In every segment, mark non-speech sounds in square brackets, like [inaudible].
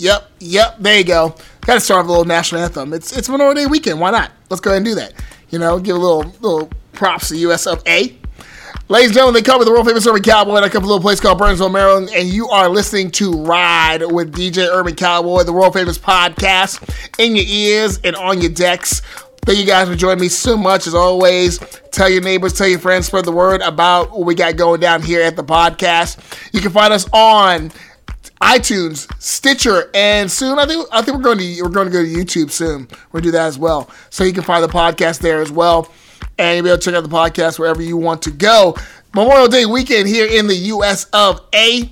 Yep. Yep. There you go. Got to start with a little national anthem. It's it's Memorial Day weekend. Why not? Let's go ahead and do that. You know, give a little little props to US of A. Ladies and gentlemen, they cover the world famous Urban Cowboy. Come from a little place called Burnsville, Maryland, and you are listening to Ride with DJ Urban Cowboy, the world famous podcast, in your ears and on your decks. Thank you guys for joining me so much as always. Tell your neighbors, tell your friends, spread the word about what we got going down here at the podcast. You can find us on iTunes, Stitcher, and soon I think I think we're going to we're going to go to YouTube soon. We're gonna do that as well. So you can find the podcast there as well, and you'll be able to check out the podcast wherever you want to go. Memorial Day weekend here in the U.S. of A.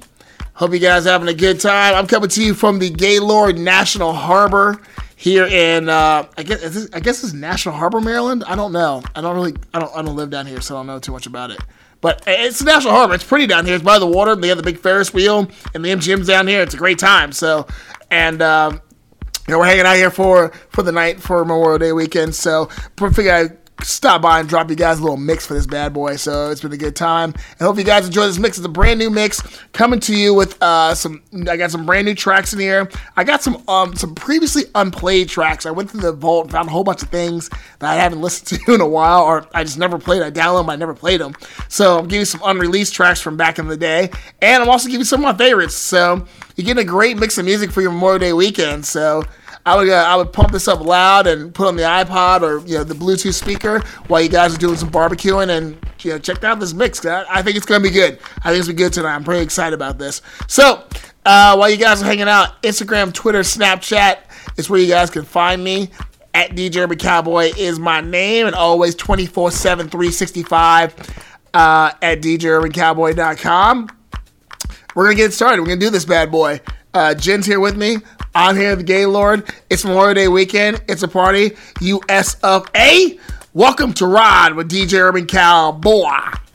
Hope you guys are having a good time. I'm coming to you from the Gaylord National Harbor here in uh, I guess this, I guess it's National Harbor, Maryland. I don't know. I don't really I don't I don't live down here, so I don't know too much about it. But it's National Harbor. It's pretty down here. It's by the water. They have the big Ferris wheel and the MGM's down here. It's a great time. So, and um, you know, we're hanging out here for for the night for Memorial Day weekend. So, figure I stop by and drop you guys a little mix for this bad boy. So it's been a good time. I hope you guys enjoy this mix. It's a brand new mix coming to you with uh, some. I got some brand new tracks in here. I got some um some previously unplayed tracks. I went through the vault and found a whole bunch of things that I haven't [laughs] listened to in a while, or I just never played. I downloaded them, I never played them. So I'm giving you some unreleased tracks from back in the day, and I'm also giving you some of my favorites. So you're getting a great mix of music for your Memorial Day weekend. So. I would uh, I would pump this up loud and put on the iPod or you know the Bluetooth speaker while you guys are doing some barbecuing and you know check out this mix. I, I think it's gonna be good. I think it's gonna be good tonight. I'm pretty excited about this. So uh, while you guys are hanging out, Instagram, Twitter, Snapchat is where you guys can find me. At DJ Cowboy is my name and always 24 7 365 uh, at DJUrbanCowboy.com. We're gonna get started. We're gonna do this bad boy. Uh, Jen's here with me. I'm here the Gaylord. It's Memorial Day weekend. It's a party. US of A. Welcome to Ride with DJ Urban Cowboy.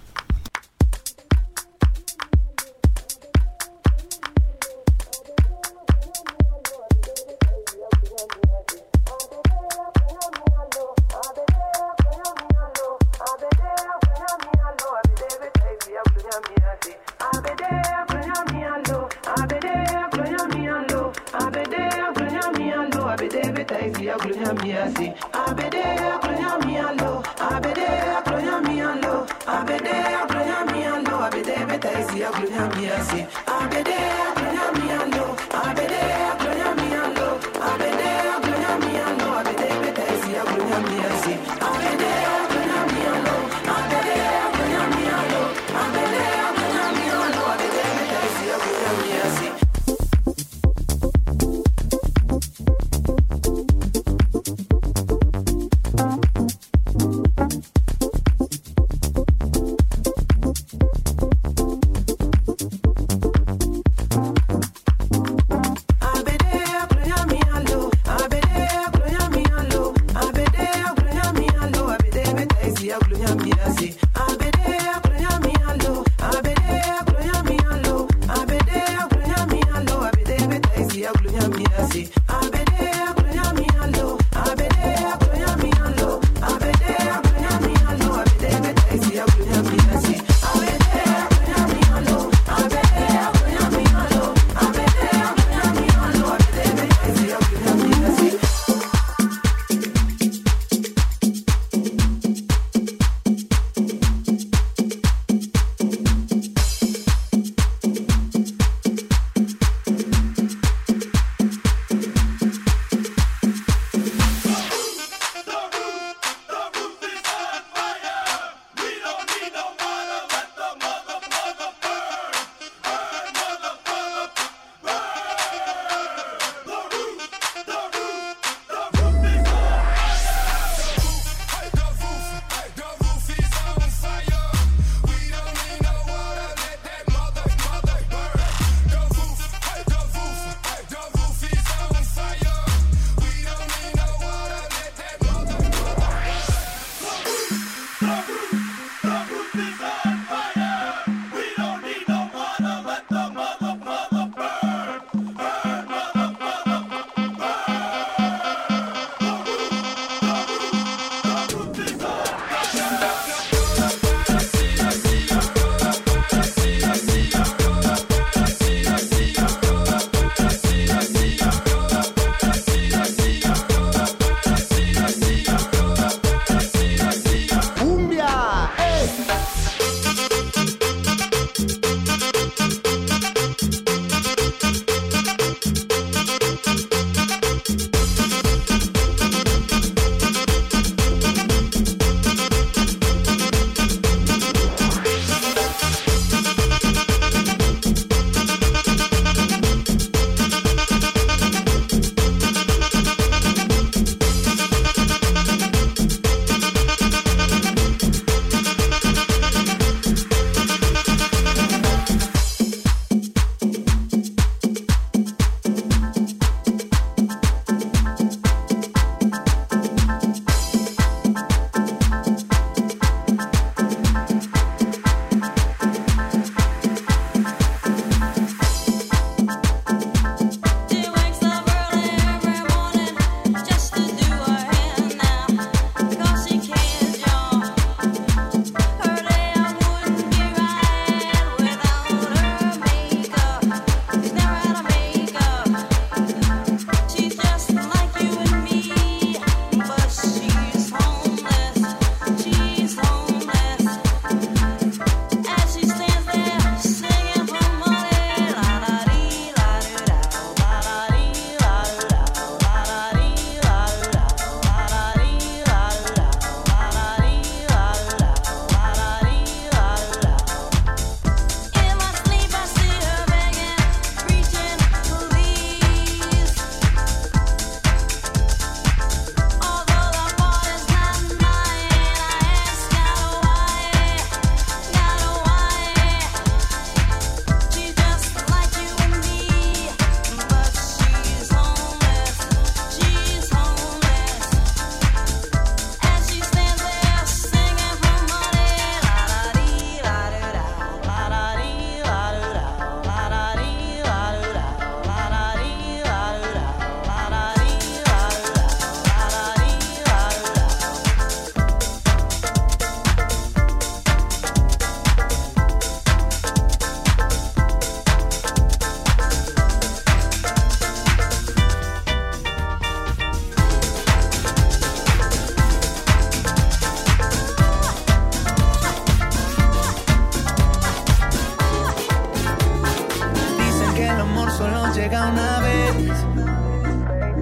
Una vez.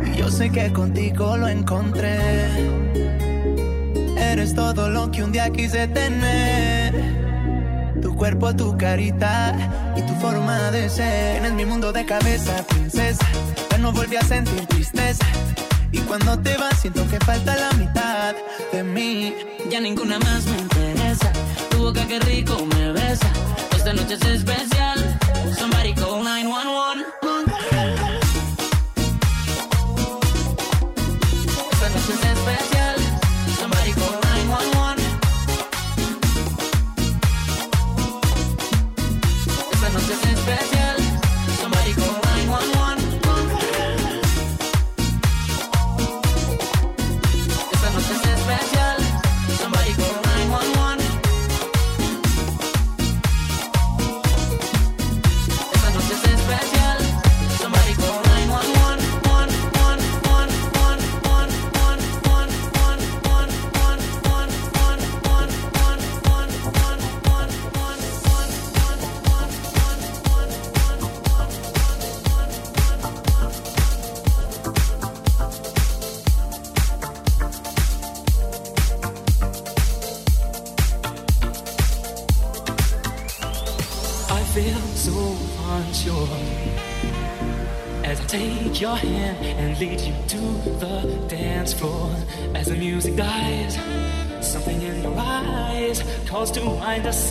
Y yo sé que contigo lo encontré. Eres todo lo que un día quise tener. Tu cuerpo, tu carita y tu forma de ser. Tienes mi mundo de cabeza, princesa. Ya no volví a sentir tristeza. Y cuando te vas, siento que falta la mitad de mí. Ya ninguna más me interesa. Tu boca, qué rico me besa. Esta noche es especial. Somebody call 911.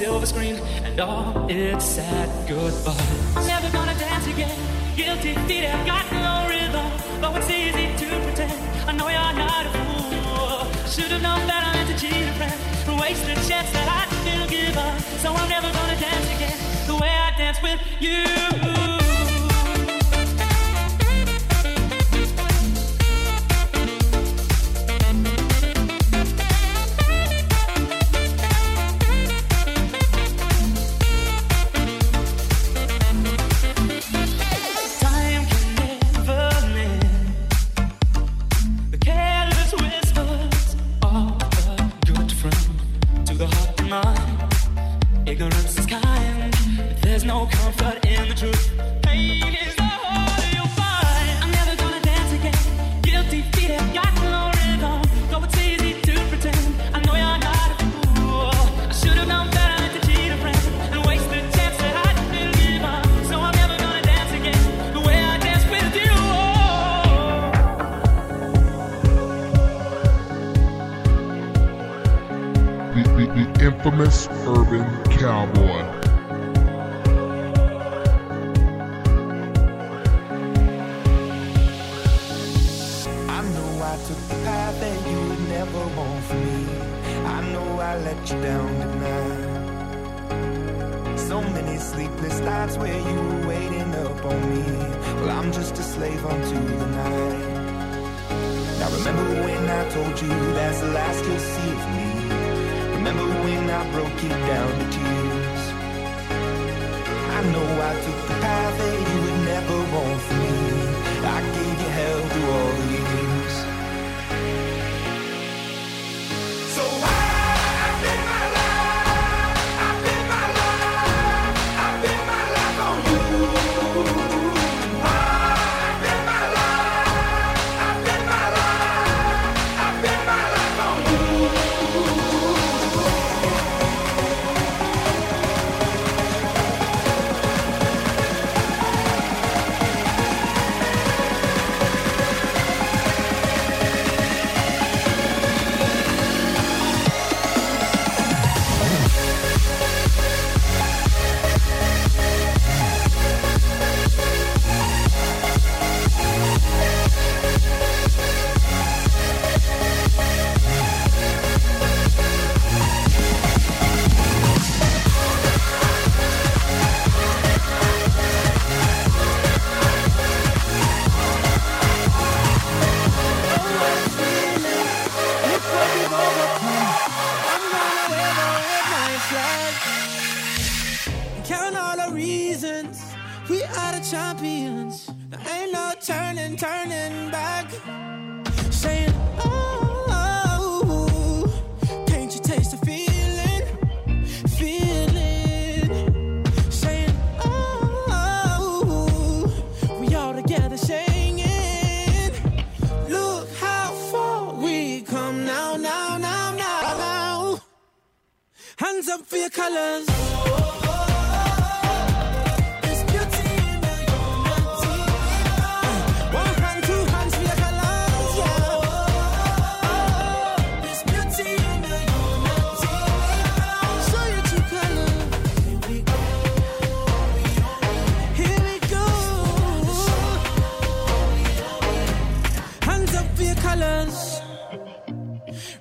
Silver screen and all its sad goodbyes. Never gonna dance again. Guilty feet have got no rhythm, though it's easy to pretend. I know you're not a fool. Should've known better than to cheat a friend, waste a chance that I still give up. So I'm never gonna dance again the way I dance with you.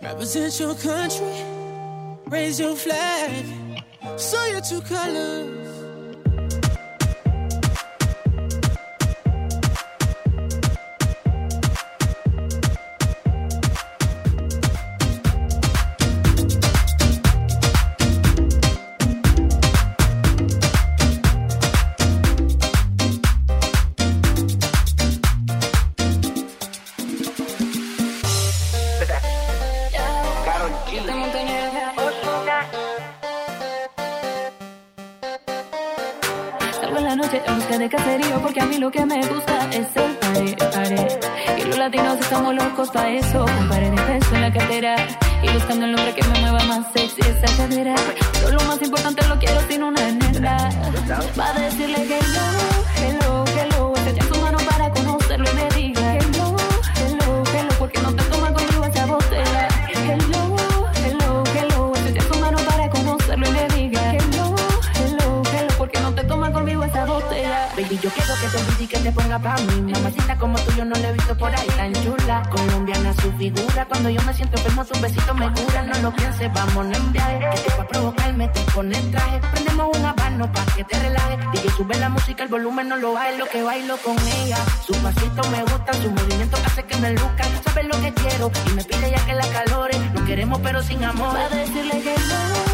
Represent your country, raise your flag, show your true colors. Locos pa' eso. Un par de pesos en la cartera. Y buscando el hombre Cuando yo me siento enfermo, tus besitos me curan. No lo pienses, vamos en viaje. Que te va a provocarme, te pone el traje. Prendemos un habano pa' que te relajes. DJ, sube la música, el volumen no lo baje. Lo que bailo con ella. Su pasito me gusta, su movimiento hace que me luzca. Sabes lo que quiero y me pide ya que la calore. No queremos, pero sin amor. Va a decirle que hello,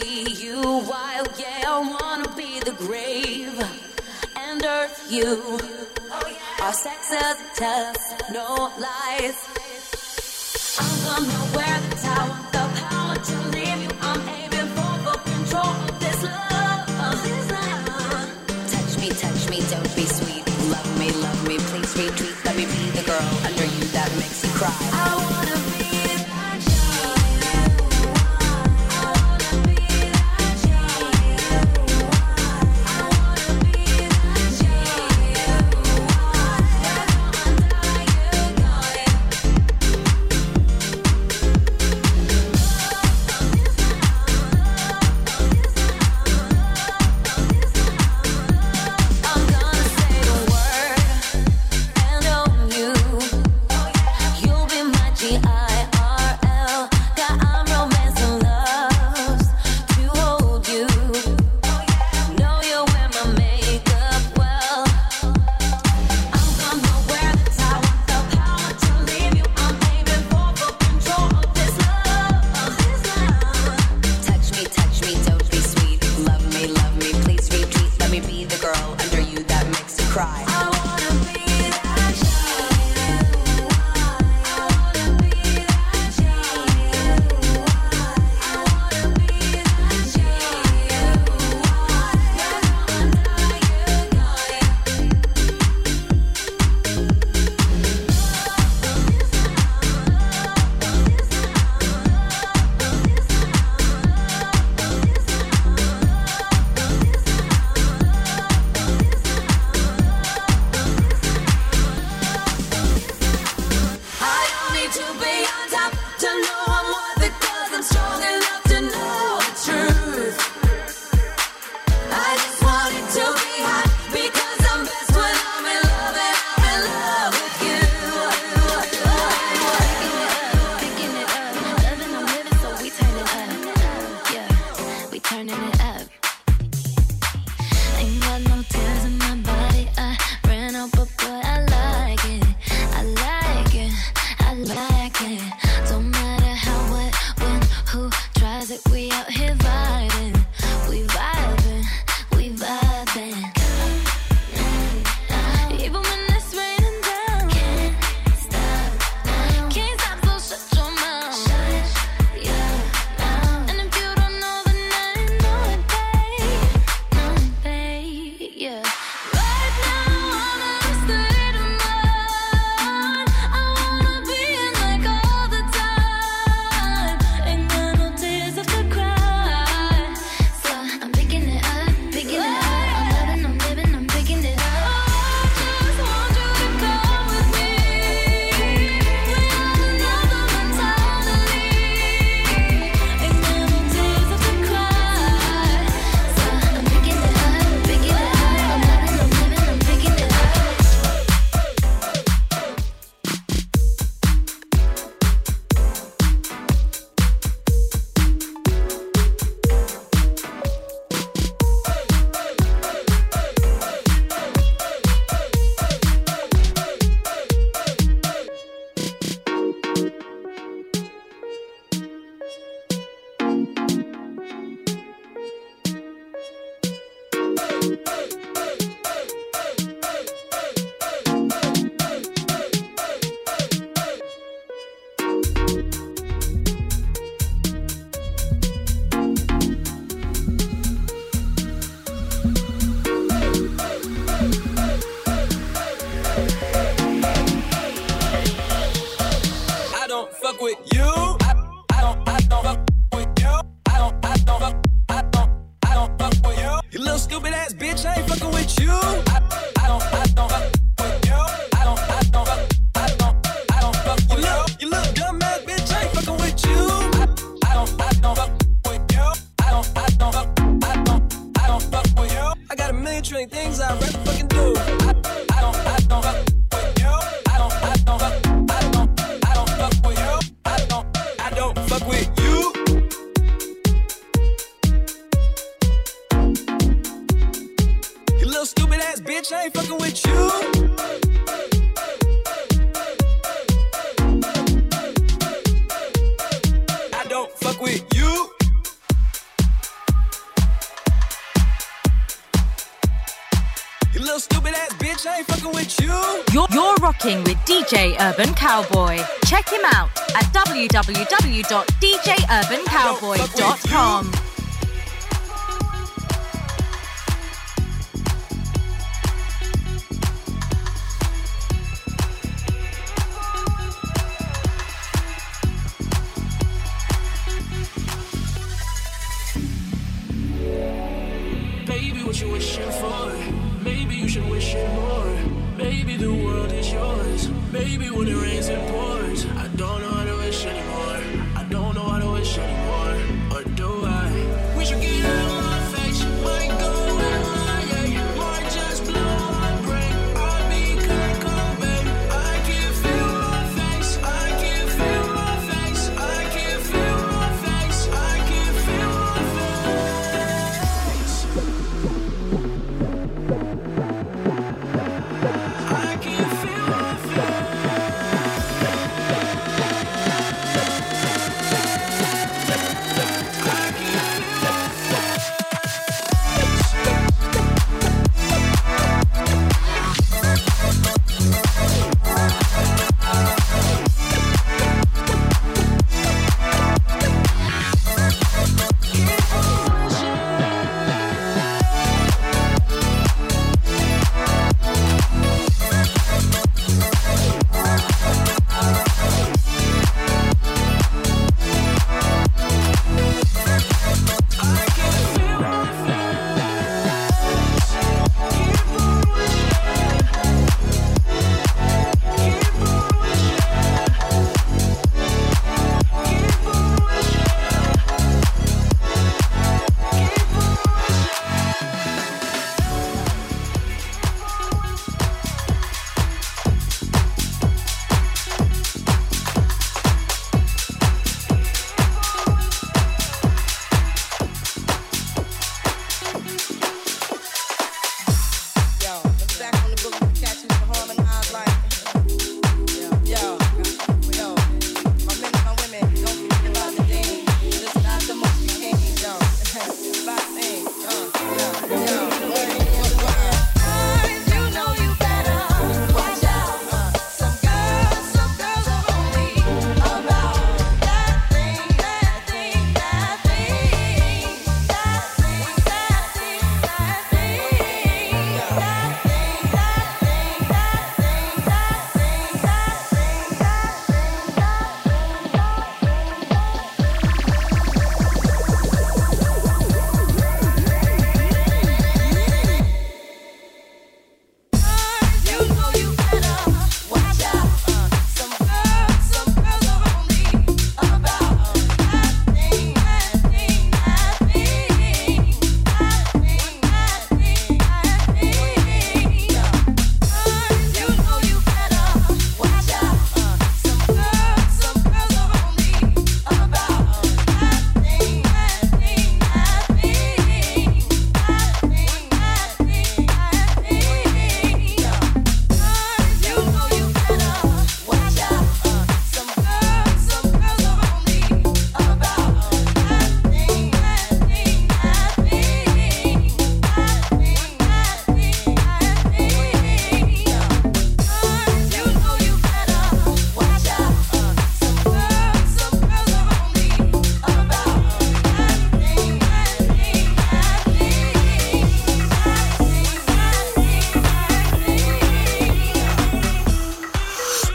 be a G U wild, yeah. I wanna be the grave and earth you. Our sex is a test, no lies. I'm gonna wear the tower, the power to leave you. I'm aiming for the control of this love. Touch me, touch me, don't be sweet. Love me, love me, please retreat. Let me be the girl under you that makes you cry. I wanna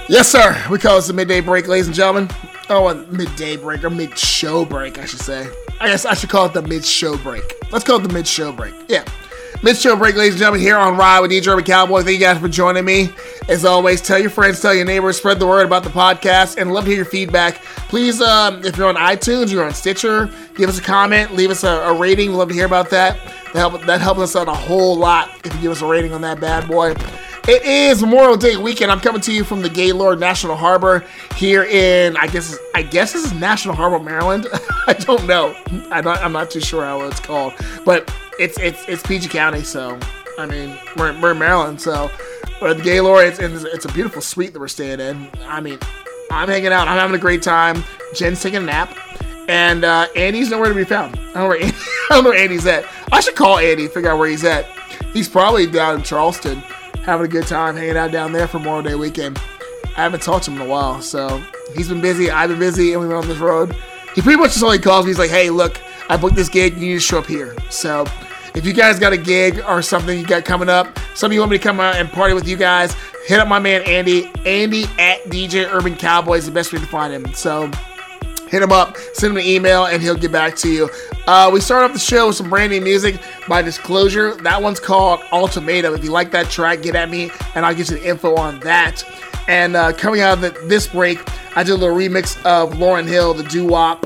Yes, sir. We call this the midday break, ladies and gentlemen. Oh, midday break or mid show break, I should say. I guess I should call it the mid show break. Let's call it the mid show break. Yeah. Mid show break, ladies and gentlemen, here on Ride with DJ Cowboy. Thank you guys for joining me. As always, tell your friends, tell your neighbors, spread the word about the podcast, and love to hear your feedback. Please, um, if you're on iTunes, you're on Stitcher, give us a comment, leave us a, a rating. We'd love to hear about that. That, that helps us out a whole lot if you give us a rating on that bad boy. It is Memorial Day weekend. I'm coming to you from the Gaylord National Harbor here in I guess I guess this is National Harbor, Maryland. [laughs] I don't know. I'm not, I'm not too sure how it's called, but it's it's it's PG County. So I mean we're, we're in Maryland. So but the Gaylord, it's, it's a beautiful suite that we're staying in. I mean I'm hanging out. I'm having a great time. Jen's taking a nap. And uh, Andy's nowhere to be found. I don't know Andy, [laughs] I don't know where Andy's at. I should call Andy, figure out where he's at. He's probably down in Charleston having a good time hanging out down there for Memorial Day weekend. I haven't talked to him in a while, so he's been busy. I've been busy, and we've been on this road. He pretty much just only calls me. He's like, "Hey, look, I booked this gig. You need to show up here." So, if you guys got a gig or something you got coming up, some of you want me to come out and party with you guys, hit up my man Andy. Andy at DJ Urban Cowboy is the best way to find him. So hit him up, send him an email, and he'll get back to you. Uh, we start off the show with some brand new music by Disclosure. That one's called Ultimatum. If you like that track, get at me, and I'll get you the info on that. And uh, coming out of the, this break, I did a little remix of Lauryn Hill, the doo wop.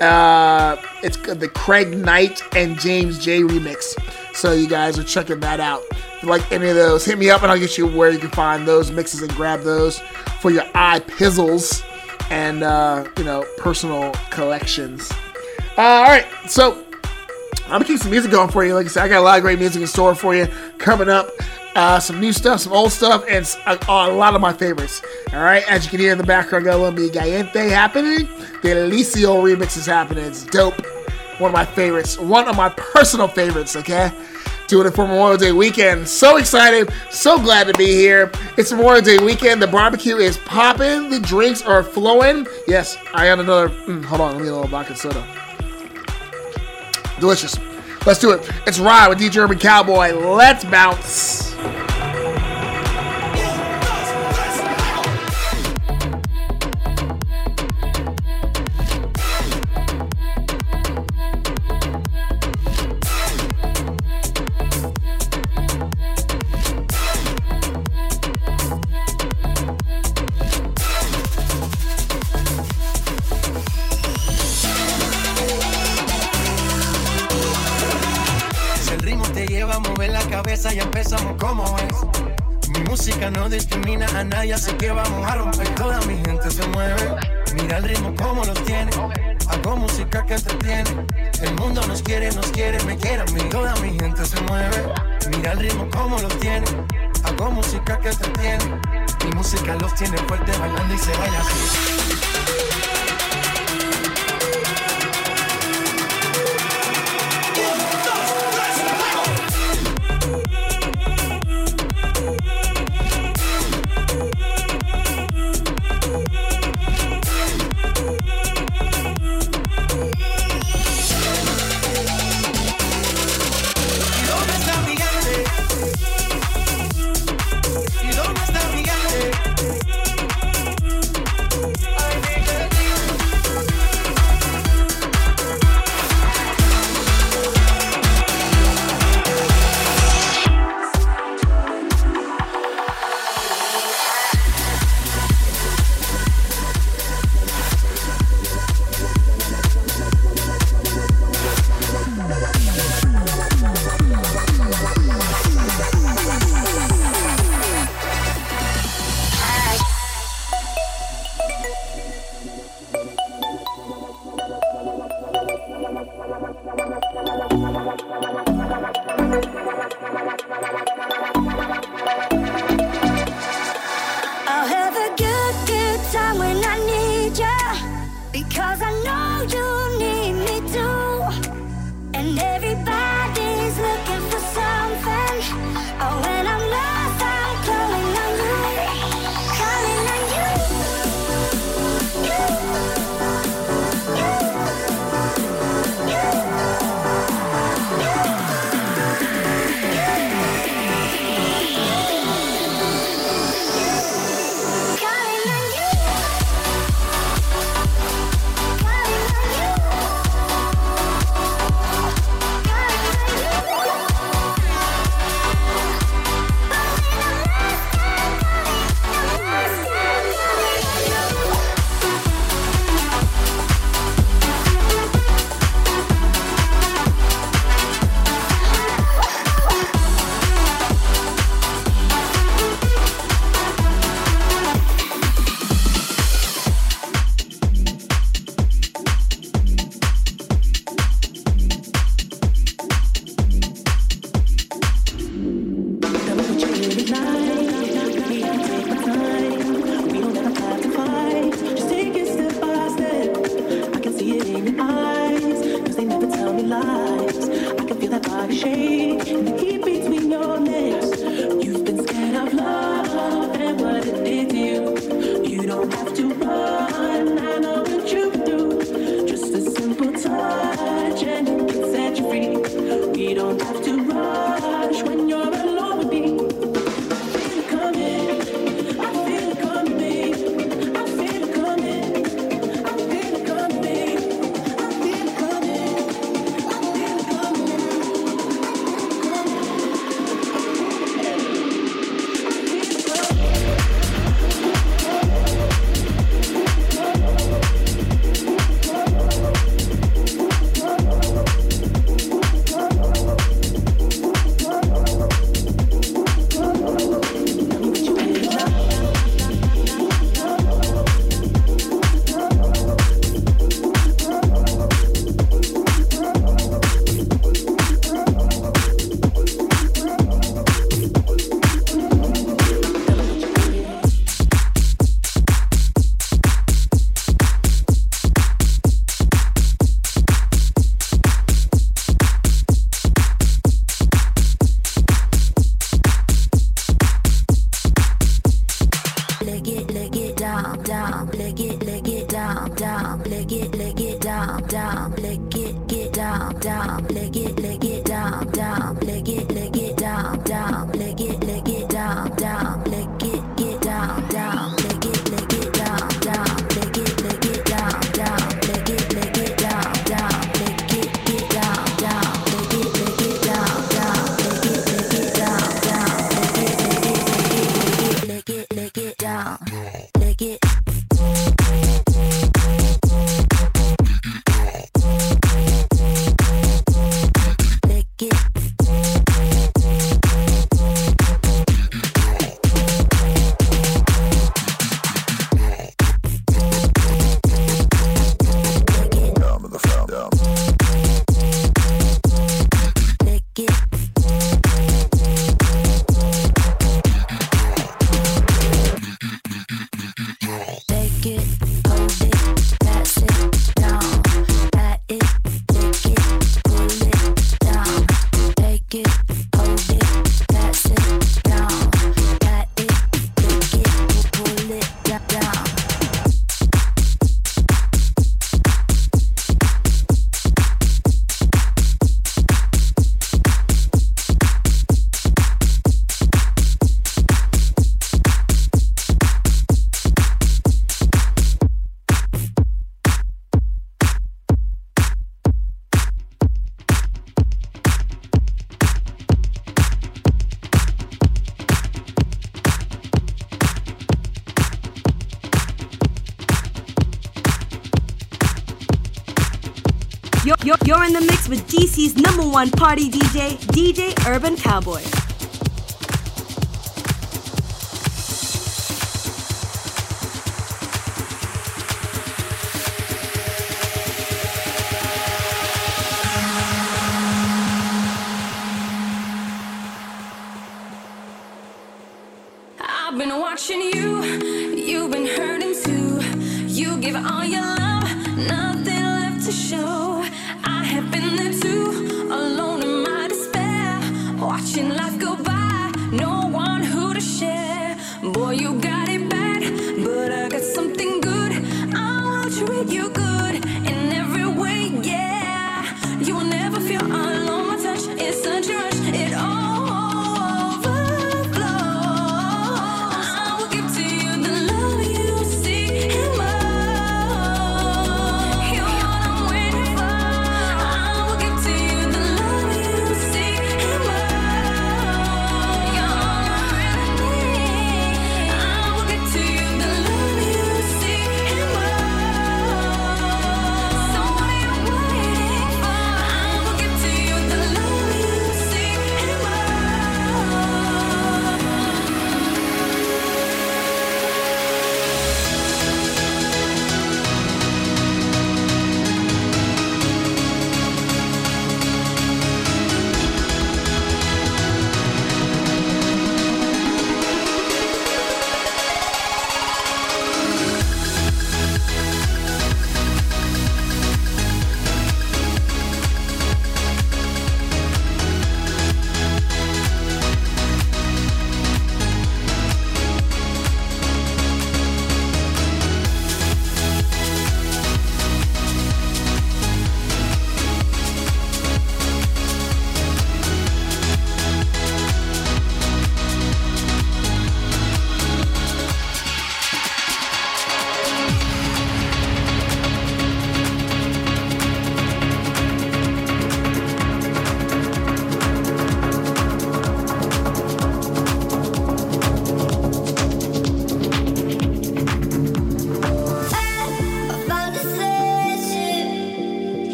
Uh, it's the Craig Knight and James J remix. So you guys are checking that out. If you like any of those, hit me up and I'll get you where you can find those mixes and grab those for your eye pizzles and uh, you know personal collections. Uh, all right, so I'm gonna keep some music going for you. Like I said, I got a lot of great music in store for you coming up. Uh, some new stuff, some old stuff, and a lot of my favorites. All right, as you can hear in the background, got a little Gallente happening. The Alicio remix is happening. It's dope. One of my favorites. One of my personal favorites. Okay doing it for Memorial Day weekend. So excited, so glad to be here. It's Memorial Day weekend. The barbecue is popping, the drinks are flowing. Yes, I got another. Mm, hold on, let me get a little vodka soda. Delicious. Let's do it. It's Ride with DJ Urban Cowboy. Let's bounce. Discrimina a nadie, así que vamos a romper. Toda mi gente se mueve. Mira el ritmo como los tiene. Hago música que entretiene. El mundo nos quiere, nos quiere, me quiere a. Toda mi gente se mueve. Mira el ritmo como los tiene. Hago música que entretiene. Mi música los tiene fuerte bailando y se baila así. Lick it, party DJ, DJ Urban Cowboy.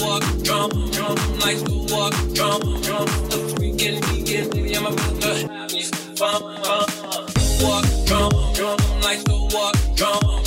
walk, jump, jump, lights walk. The weekend, baby, I'm about to have. Walk, jump, jump, walk, jump.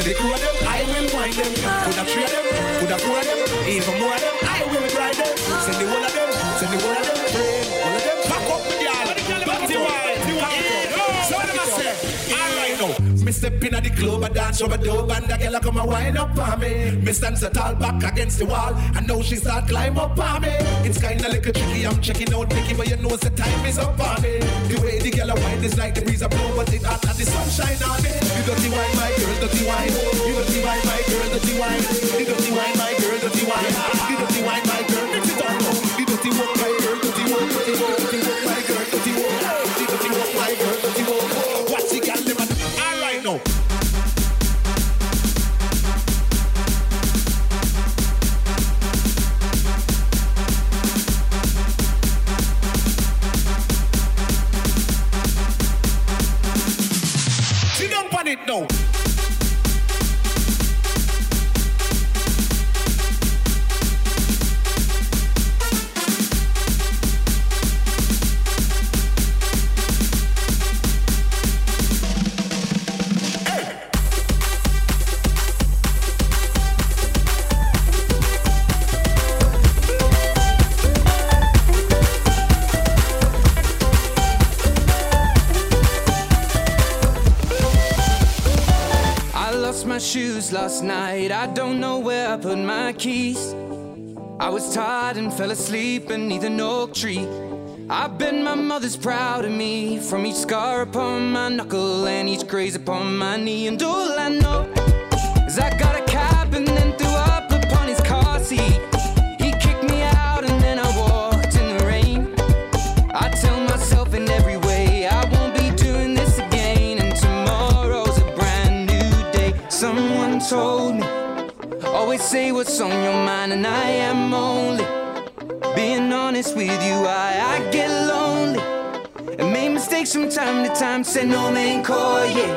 Say the crew of them, I will wind them. Could three of them, could four of them, even more of them, I will ride them. Send step in at the club, I dance over dope, and the girl come and wind up on me. Me stand so tall back against the wall, and now she start climb up on me. It's kinda like a tricky, I'm checking out Nicky, but you know the time is up on me. The way the girl a wine is like the breeze a blow, but it hot and the sunshine on me. You dirty wine, my girl, dirty wine. You dirty wine, my girl, dirty wine. The dirty wine, my girl, dirty wine. The dirty wine, my girl, mix it up. The dirty walk, my girl, dirty walk, dirty walk, dirty walk, my girl, dirty. The dirty walk, my girl, was tired and fell asleep beneath an oak tree. I bet my mother's proud of me from each scar upon my knuckle and each graze upon my knee. And all I know. say what's on your mind, and I am only being honest with you. I, I get lonely and make mistakes from time to time. Say no man, call yeah,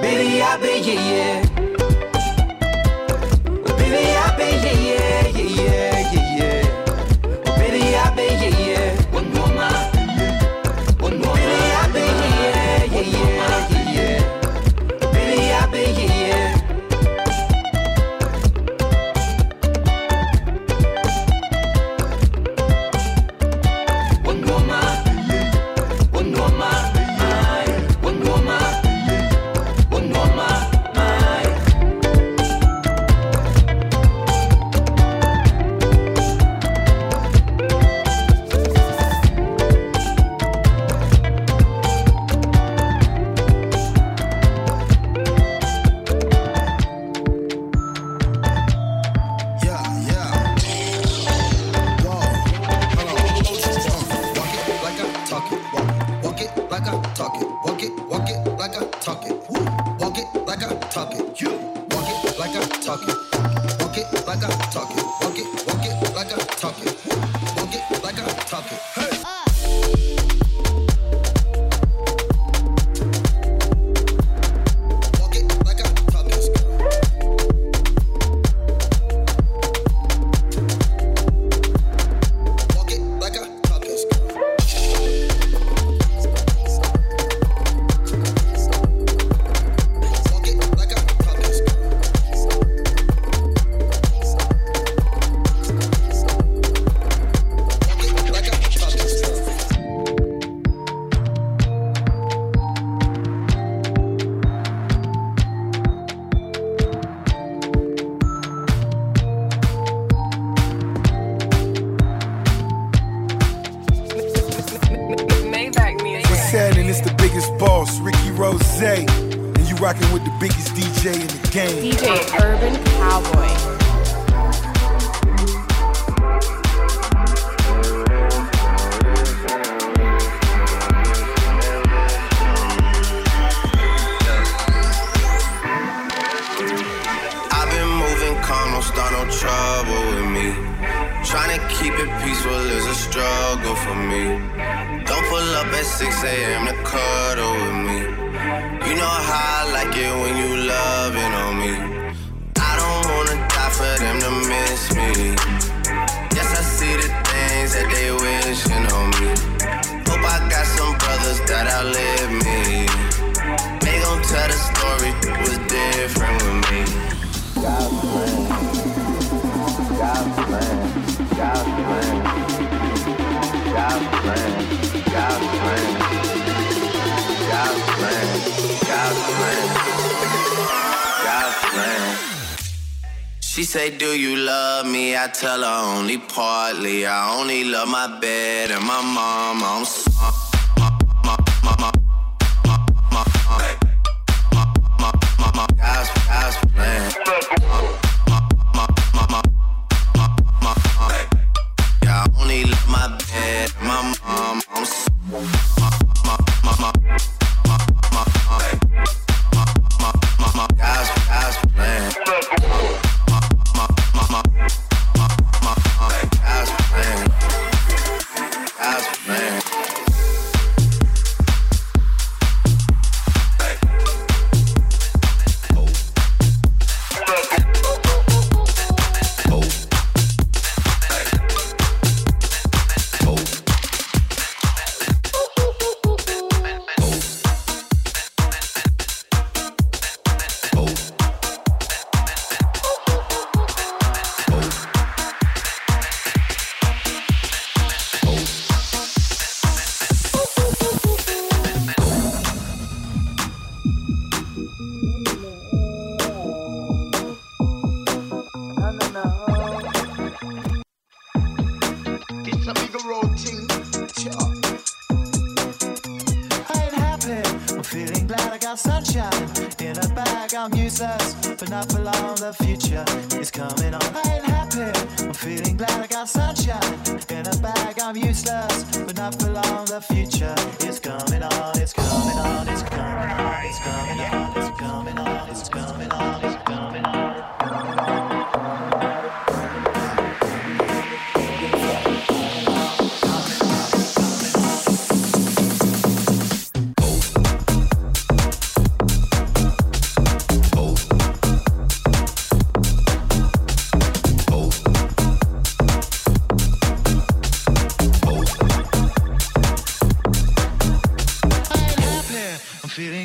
baby, I be yeah, yeah. Baby, I be yeah.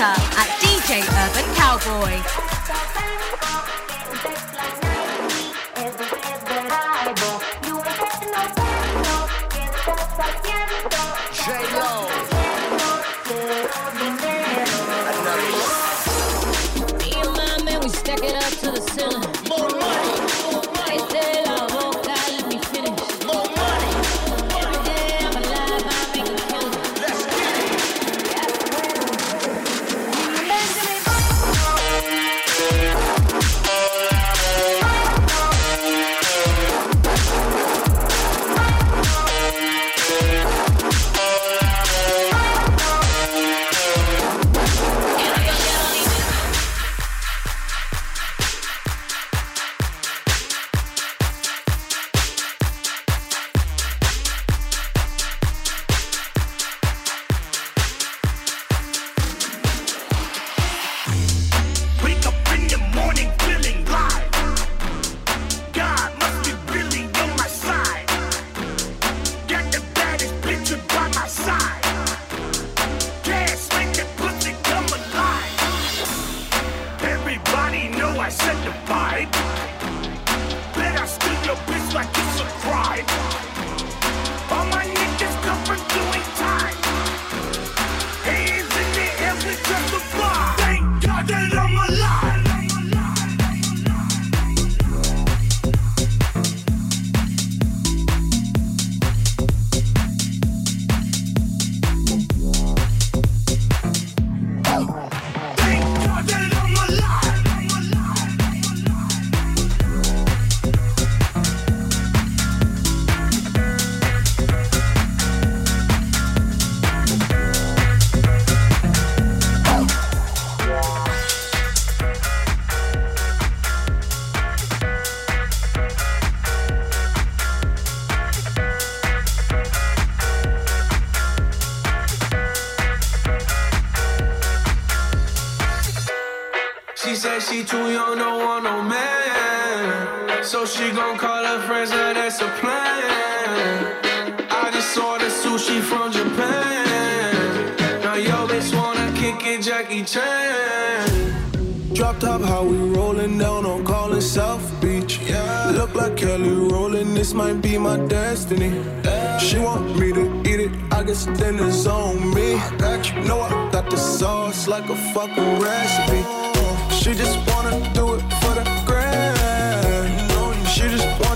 Twitter at DJ Urban Cowboy. Plan. I just ordered sushi from Japan. Now yo bitch wanna kick it, Jackie Chan. Drop top, how we rolling down on Collins South Beach. Yeah. Look like Kelly Rowland, this might be my destiny. She want me to eat it, I guess then it's on me. I Got you know I got the sauce like a fucking recipe. She just wanna do it for the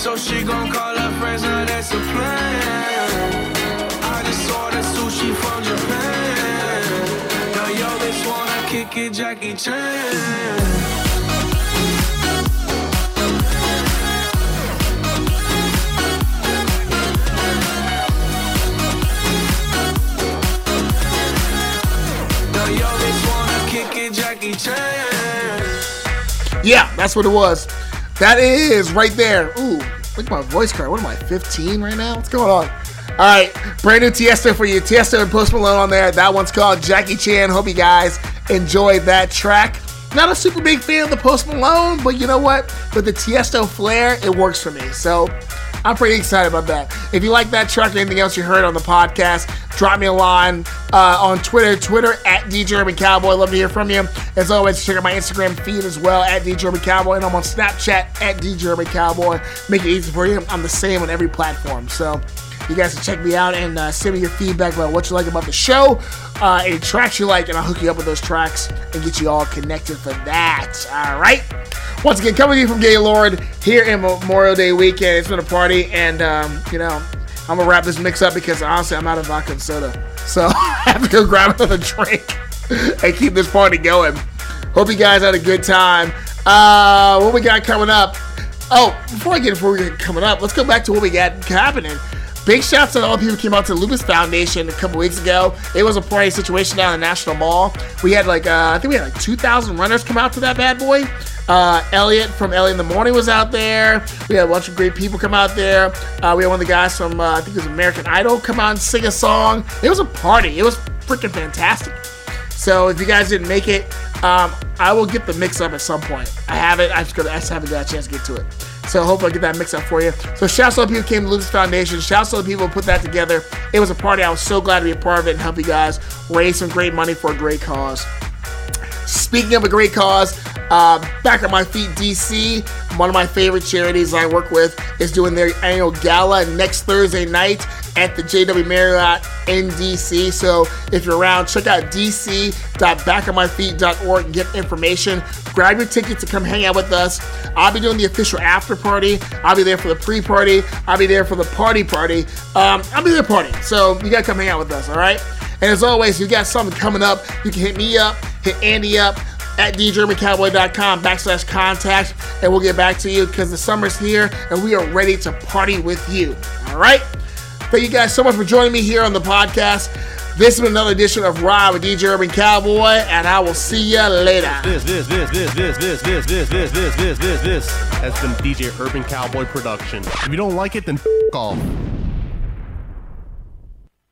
So she gon' call her friends, now that's a plan. I just sushi from Japan. Now yo wanna kick it, Jackie Chan. Yeah, that's what it was. That is right there. Ooh, look at my voice card. What am I, 15 right now? What's going on? All right, brand new Tiesto for you. Tiesto and Post Malone on there. That one's called Jackie Chan. Hope you guys enjoyed that track. Not a super big fan of the Post Malone, but you know what? With the Tiesto flair, it works for me. So I'm pretty excited about that. If you like that track or anything else you heard on the podcast, drop me a line uh, on Twitter, Twitter at DJ Cowboy. Love to hear from you. As always, check out my Instagram feed as well at DJ Cowboy, and I'm on Snapchat at DJ Cowboy. Make it easy for you. I'm the same on every platform. So you guys can check me out and uh, send me your feedback about what you like about the show, uh, any tracks you like, and I'll hook you up with those tracks and get you all connected for that. All right. Once again, coming to you from Gaylord here in Memorial Day weekend. It's been a party, and um, you know, I'm gonna wrap this mix up because honestly, I'm out of vodka and soda, so [laughs] I have to go grab another drink [laughs] and keep this party going. Hope you guys had a good time. Uh, what we got coming up? Oh, before I get before we get coming up, let's go back to what we got happening. Big shouts to all the people who came out to the Lupus Foundation a couple weeks ago. It was a party situation down in the National Mall. We had like, uh, I think we had like 2,000 runners come out to that bad boy. Uh, Elliot from Elliot in the Morning was out there. We had a bunch of great people come out there. Uh, we had one of the guys from, uh, I think it was American Idol, come out and sing a song. It was a party. It was freaking fantastic. So if you guys didn't make it, um, I will get the mix up at some point. I have it. I just, gotta, I just haven't got a chance to get to it. So hopefully I get that mix up for you. So shouts to the people who came to Lupus Foundation. Shouts to the people who put that together. It was a party. I was so glad to be a part of it and help you guys raise some great money for a great cause. Speaking of a great cause, uh, Back on My Feet DC, one of my favorite charities I work with, is doing their annual gala next Thursday night at the JW Marriott in DC. So if you're around, check out dc.backonmyfeet.org and get information. Grab your ticket to come hang out with us. I'll be doing the official after party. I'll be there for the pre party. I'll be there for the party party. Um, I'll be there partying. So you gotta come hang out with us, all right? And as always, you got something coming up, you can hit me up, hit Andy up at djurbancowboy.com backslash contact, and we'll get back to you because the summer's here and we are ready to party with you. All right? Thank you guys so much for joining me here on the podcast. This been another edition of Ride with DJ Urban Cowboy, and I will see you later. This, this, this, this, this, this, this, this, this, this, this, this, this has been DJ Urban Cowboy Production. If you don't like it, then f- off.